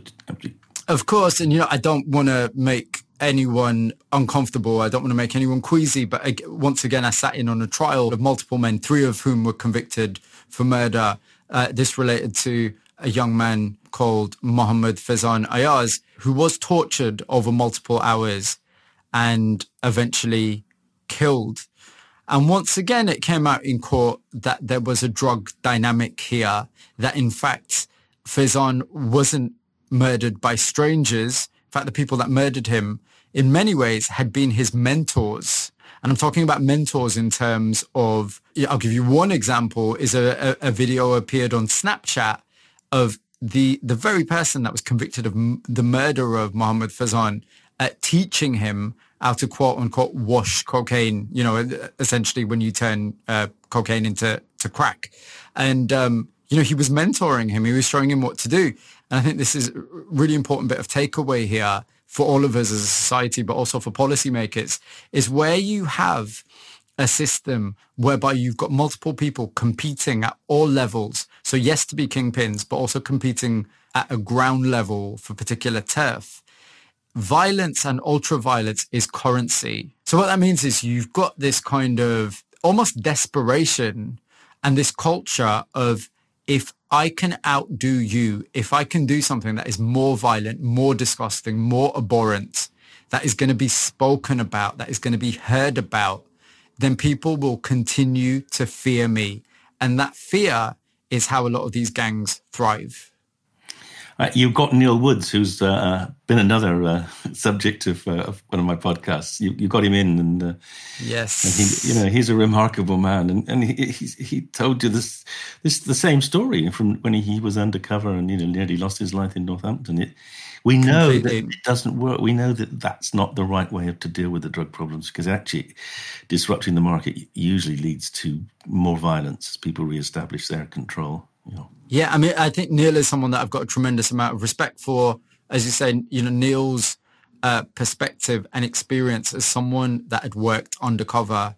Speaker 3: Of course, and you know, I don't want to make anyone uncomfortable. I don't want to make anyone queasy, but once again, I sat in on a trial of multiple men, three of whom were convicted for murder. Uh, this related to a young man called Mohammed Faizan Ayaz, who was tortured over multiple hours and eventually killed. And once again, it came out in court that there was a drug dynamic here, that in fact, Faizan wasn't murdered by strangers. In fact, the people that murdered him in many ways had been his mentors. And I'm talking about mentors in terms of, I'll give you one example, is a, a, a video appeared on Snapchat of the, the very person that was convicted of m- the murder of Mohammed Faizan uh, teaching him how to quote unquote wash cocaine, you know, essentially when you turn uh, cocaine into to crack. And, um, you know, he was mentoring him. He was showing him what to do. And I think this is a really important bit of takeaway here for all of us as a society, but also for policymakers, is where you have a system whereby you've got multiple people competing at all levels. So yes, to be kingpins, but also competing at a ground level for particular turf. Violence and ultra-violence is currency. So what that means is you've got this kind of almost desperation and this culture of if I can outdo you, if I can do something that is more violent, more disgusting, more abhorrent, that is going to be spoken about, that is going to be heard about, then people will continue to fear me. And that fear is how a lot of these gangs thrive.
Speaker 1: Uh, you've got Neil Woods, who's uh, been another uh, subject of, uh, of, one of my podcasts. You, you got him in, and uh,
Speaker 3: yes,
Speaker 1: and he, you know, he's a remarkable man, and, and he, he, he told you this this the same story from when he was undercover and you know nearly lost his life in Northampton. It, we know Completely. that it doesn't work. We know that that's not the right way to deal with the drug problems because actually disrupting the market usually leads to more violence as people re-establish their control. Know.
Speaker 3: Yeah, I mean, I think Neil is someone that I've got a tremendous amount of respect for. As you say, you know, Neil's uh, perspective and experience as someone that had worked undercover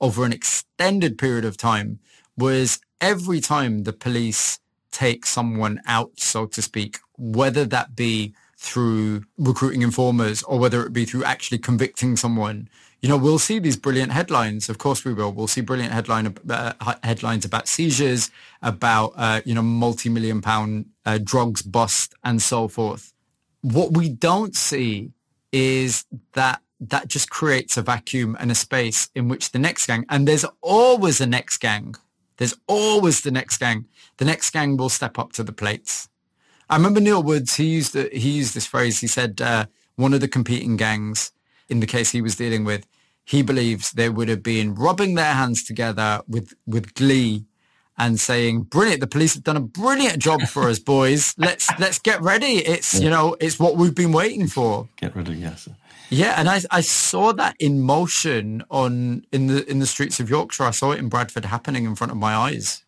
Speaker 3: over an extended period of time was every time the police take someone out, so to speak, whether that be through recruiting informers or whether it be through actually convicting someone, you know, we'll see these brilliant headlines. Of course we will. We'll see brilliant headline, uh, headlines about seizures, about, uh, you know, multi-million pound uh, drugs bust and so forth. What we don't see is that that just creates a vacuum and a space in which the next gang, and there's always a next gang. There's always the next gang. The next gang will step up to the plates. I remember Neil Woods, he used, he used this phrase. He said, uh, one of the competing gangs in the case he was dealing with, he believes they would have been rubbing their hands together with, with glee and saying, brilliant, the police have done a brilliant job for us, boys. Let's, let's get ready. It's, yeah. you know, it's what we've been waiting for.
Speaker 1: Get ready. Yes.
Speaker 3: Yeah. And I, I saw that in motion on, in the, in the streets of Yorkshire. I saw it in Bradford happening in front of my eyes.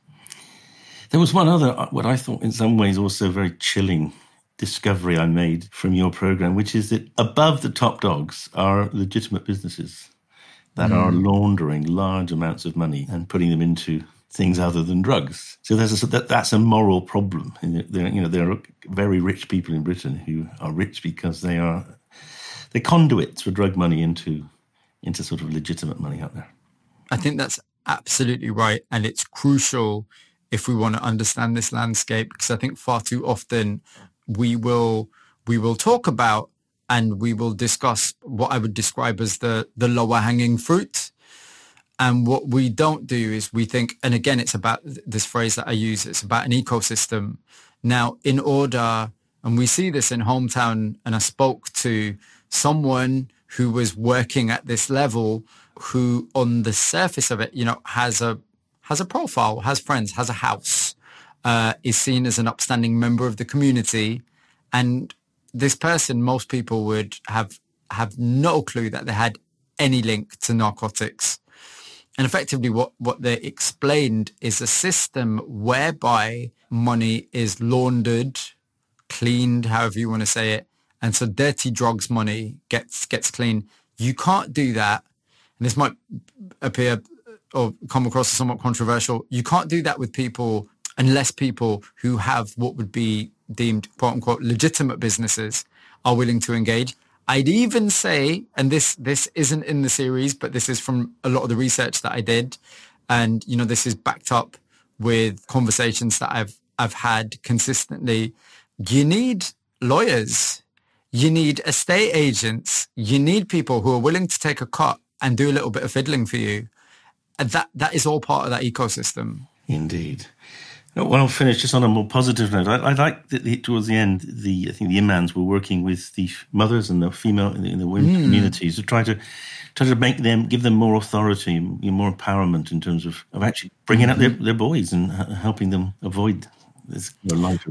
Speaker 1: There was one other, uh, what I thought in some ways also very chilling discovery I made from your program, which is that above the top dogs are legitimate businesses that mm. are laundering large amounts of money and putting them into things other than drugs. So there's a, that, that's a moral problem. There, you know, there are very rich people in Britain who are rich because they are they conduits for drug money into into sort of legitimate money out there.
Speaker 3: I think that's absolutely right, and it's crucial if we want to understand this landscape because I think far too often we will we will talk about and we will discuss what I would describe as the the lower hanging fruit. And what we don't do is we think, and again, it's about this phrase that I use, it's about an ecosystem. Now, in order, and we see this in hometown, and I spoke to someone who was working at this level who on the surface of it, you know, has a has a profile, has friends, has a house, uh, is seen as an upstanding member of the community, and this person, most people would have have no clue that they had any link to narcotics. And effectively what, what they explained is a system whereby money is laundered, cleaned, however you want to say it. And so dirty drugs money gets, gets clean. You can't do that. And this might appear or come across as somewhat controversial. You can't do that with people unless people who have what would be deemed quote unquote legitimate businesses are willing to engage. I'd even say, and this this isn't in the series, but this is from a lot of the research that I did, and you know this is backed up with conversations that I've I've had consistently. You need lawyers, you need estate agents, you need people who are willing to take a cut and do a little bit of fiddling for you. And that that is all part of that ecosystem.
Speaker 1: Indeed. Well, I'll finish just on a more positive note. I, I like that the, towards the end, the I think the imams were working with the mothers and the female in the, in the women mm. communities to try to try to make them give them more authority, more empowerment in terms of, of actually bringing out their, their boys and helping them avoid this life.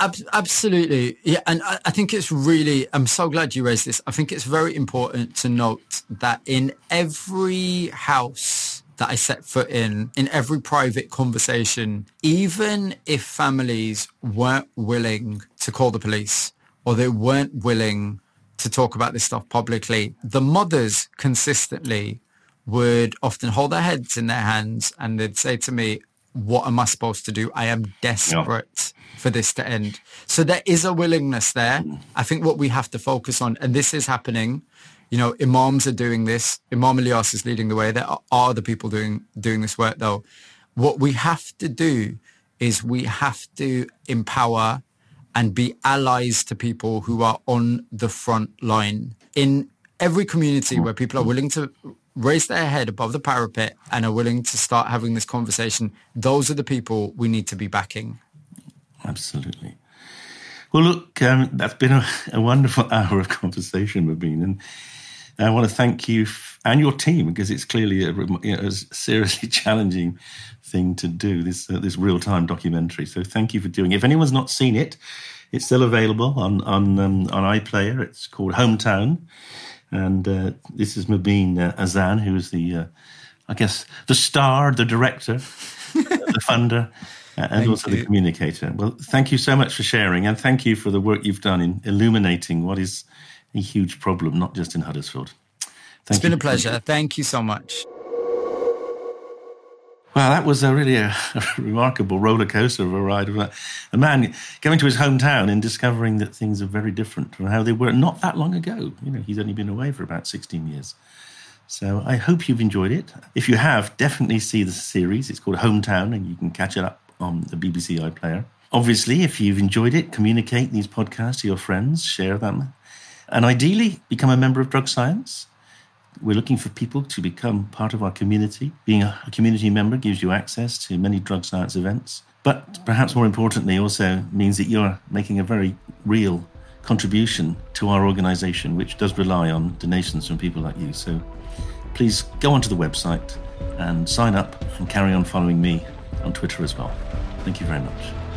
Speaker 3: Absolutely. Yeah. And I think it's really, I'm so glad you raised this. I think it's very important to note that in every house that I set foot in, in every private conversation, even if families weren't willing to call the police or they weren't willing to talk about this stuff publicly, the mothers consistently would often hold their heads in their hands and they'd say to me, what am I supposed to do? I am desperate yeah. for this to end. So there is a willingness there. I think what we have to focus on, and this is happening, you know, imams are doing this. Imam Ilyas is leading the way. There are other people doing doing this work though. What we have to do is we have to empower and be allies to people who are on the front line in every community where people are willing to raise their head above the parapet and are willing to start having this conversation. Those are the people we need to be backing.
Speaker 1: Absolutely. Well, look, um, that's been a, a, wonderful hour of conversation, Mobeen, and I want to thank you f- and your team because it's clearly a, you know, a seriously challenging thing to do. This uh, this real time documentary. So thank you for doing. it. If anyone's not seen it, it's still available on on um, on iPlayer. It's called Hometown, and uh, this is Mobeen uh, Azhar, who is the, uh, I guess, the star, the director, the funder. And thank also you. the communicator. Well, thank you so much for sharing, and thank you for the work you've done in illuminating what is a huge problem, not just in Huddersfield.
Speaker 3: Thank it's been a pleasure. Thank you so much.
Speaker 1: Well, that was a really uh, a, a remarkable roller coaster of a ride. A man going to his hometown and discovering that things are very different from how they were not that long ago. You know, he's only been away for about 16 years. So I hope you've enjoyed it. If you have, definitely see the series. It's called Hometown, and you can catch it up on the BBC iPlayer. Obviously, if you've enjoyed it, communicate these podcasts to your friends, share them, and ideally become a member of Drug Science. We're looking for people to become part of our community. Being a community member gives you access to many drug science events, but perhaps more importantly, also means that you're making a very real contribution to our organization, which does rely on donations from people like you. So please go onto the website and sign up and carry on following me on Twitter as well. Thank you very much.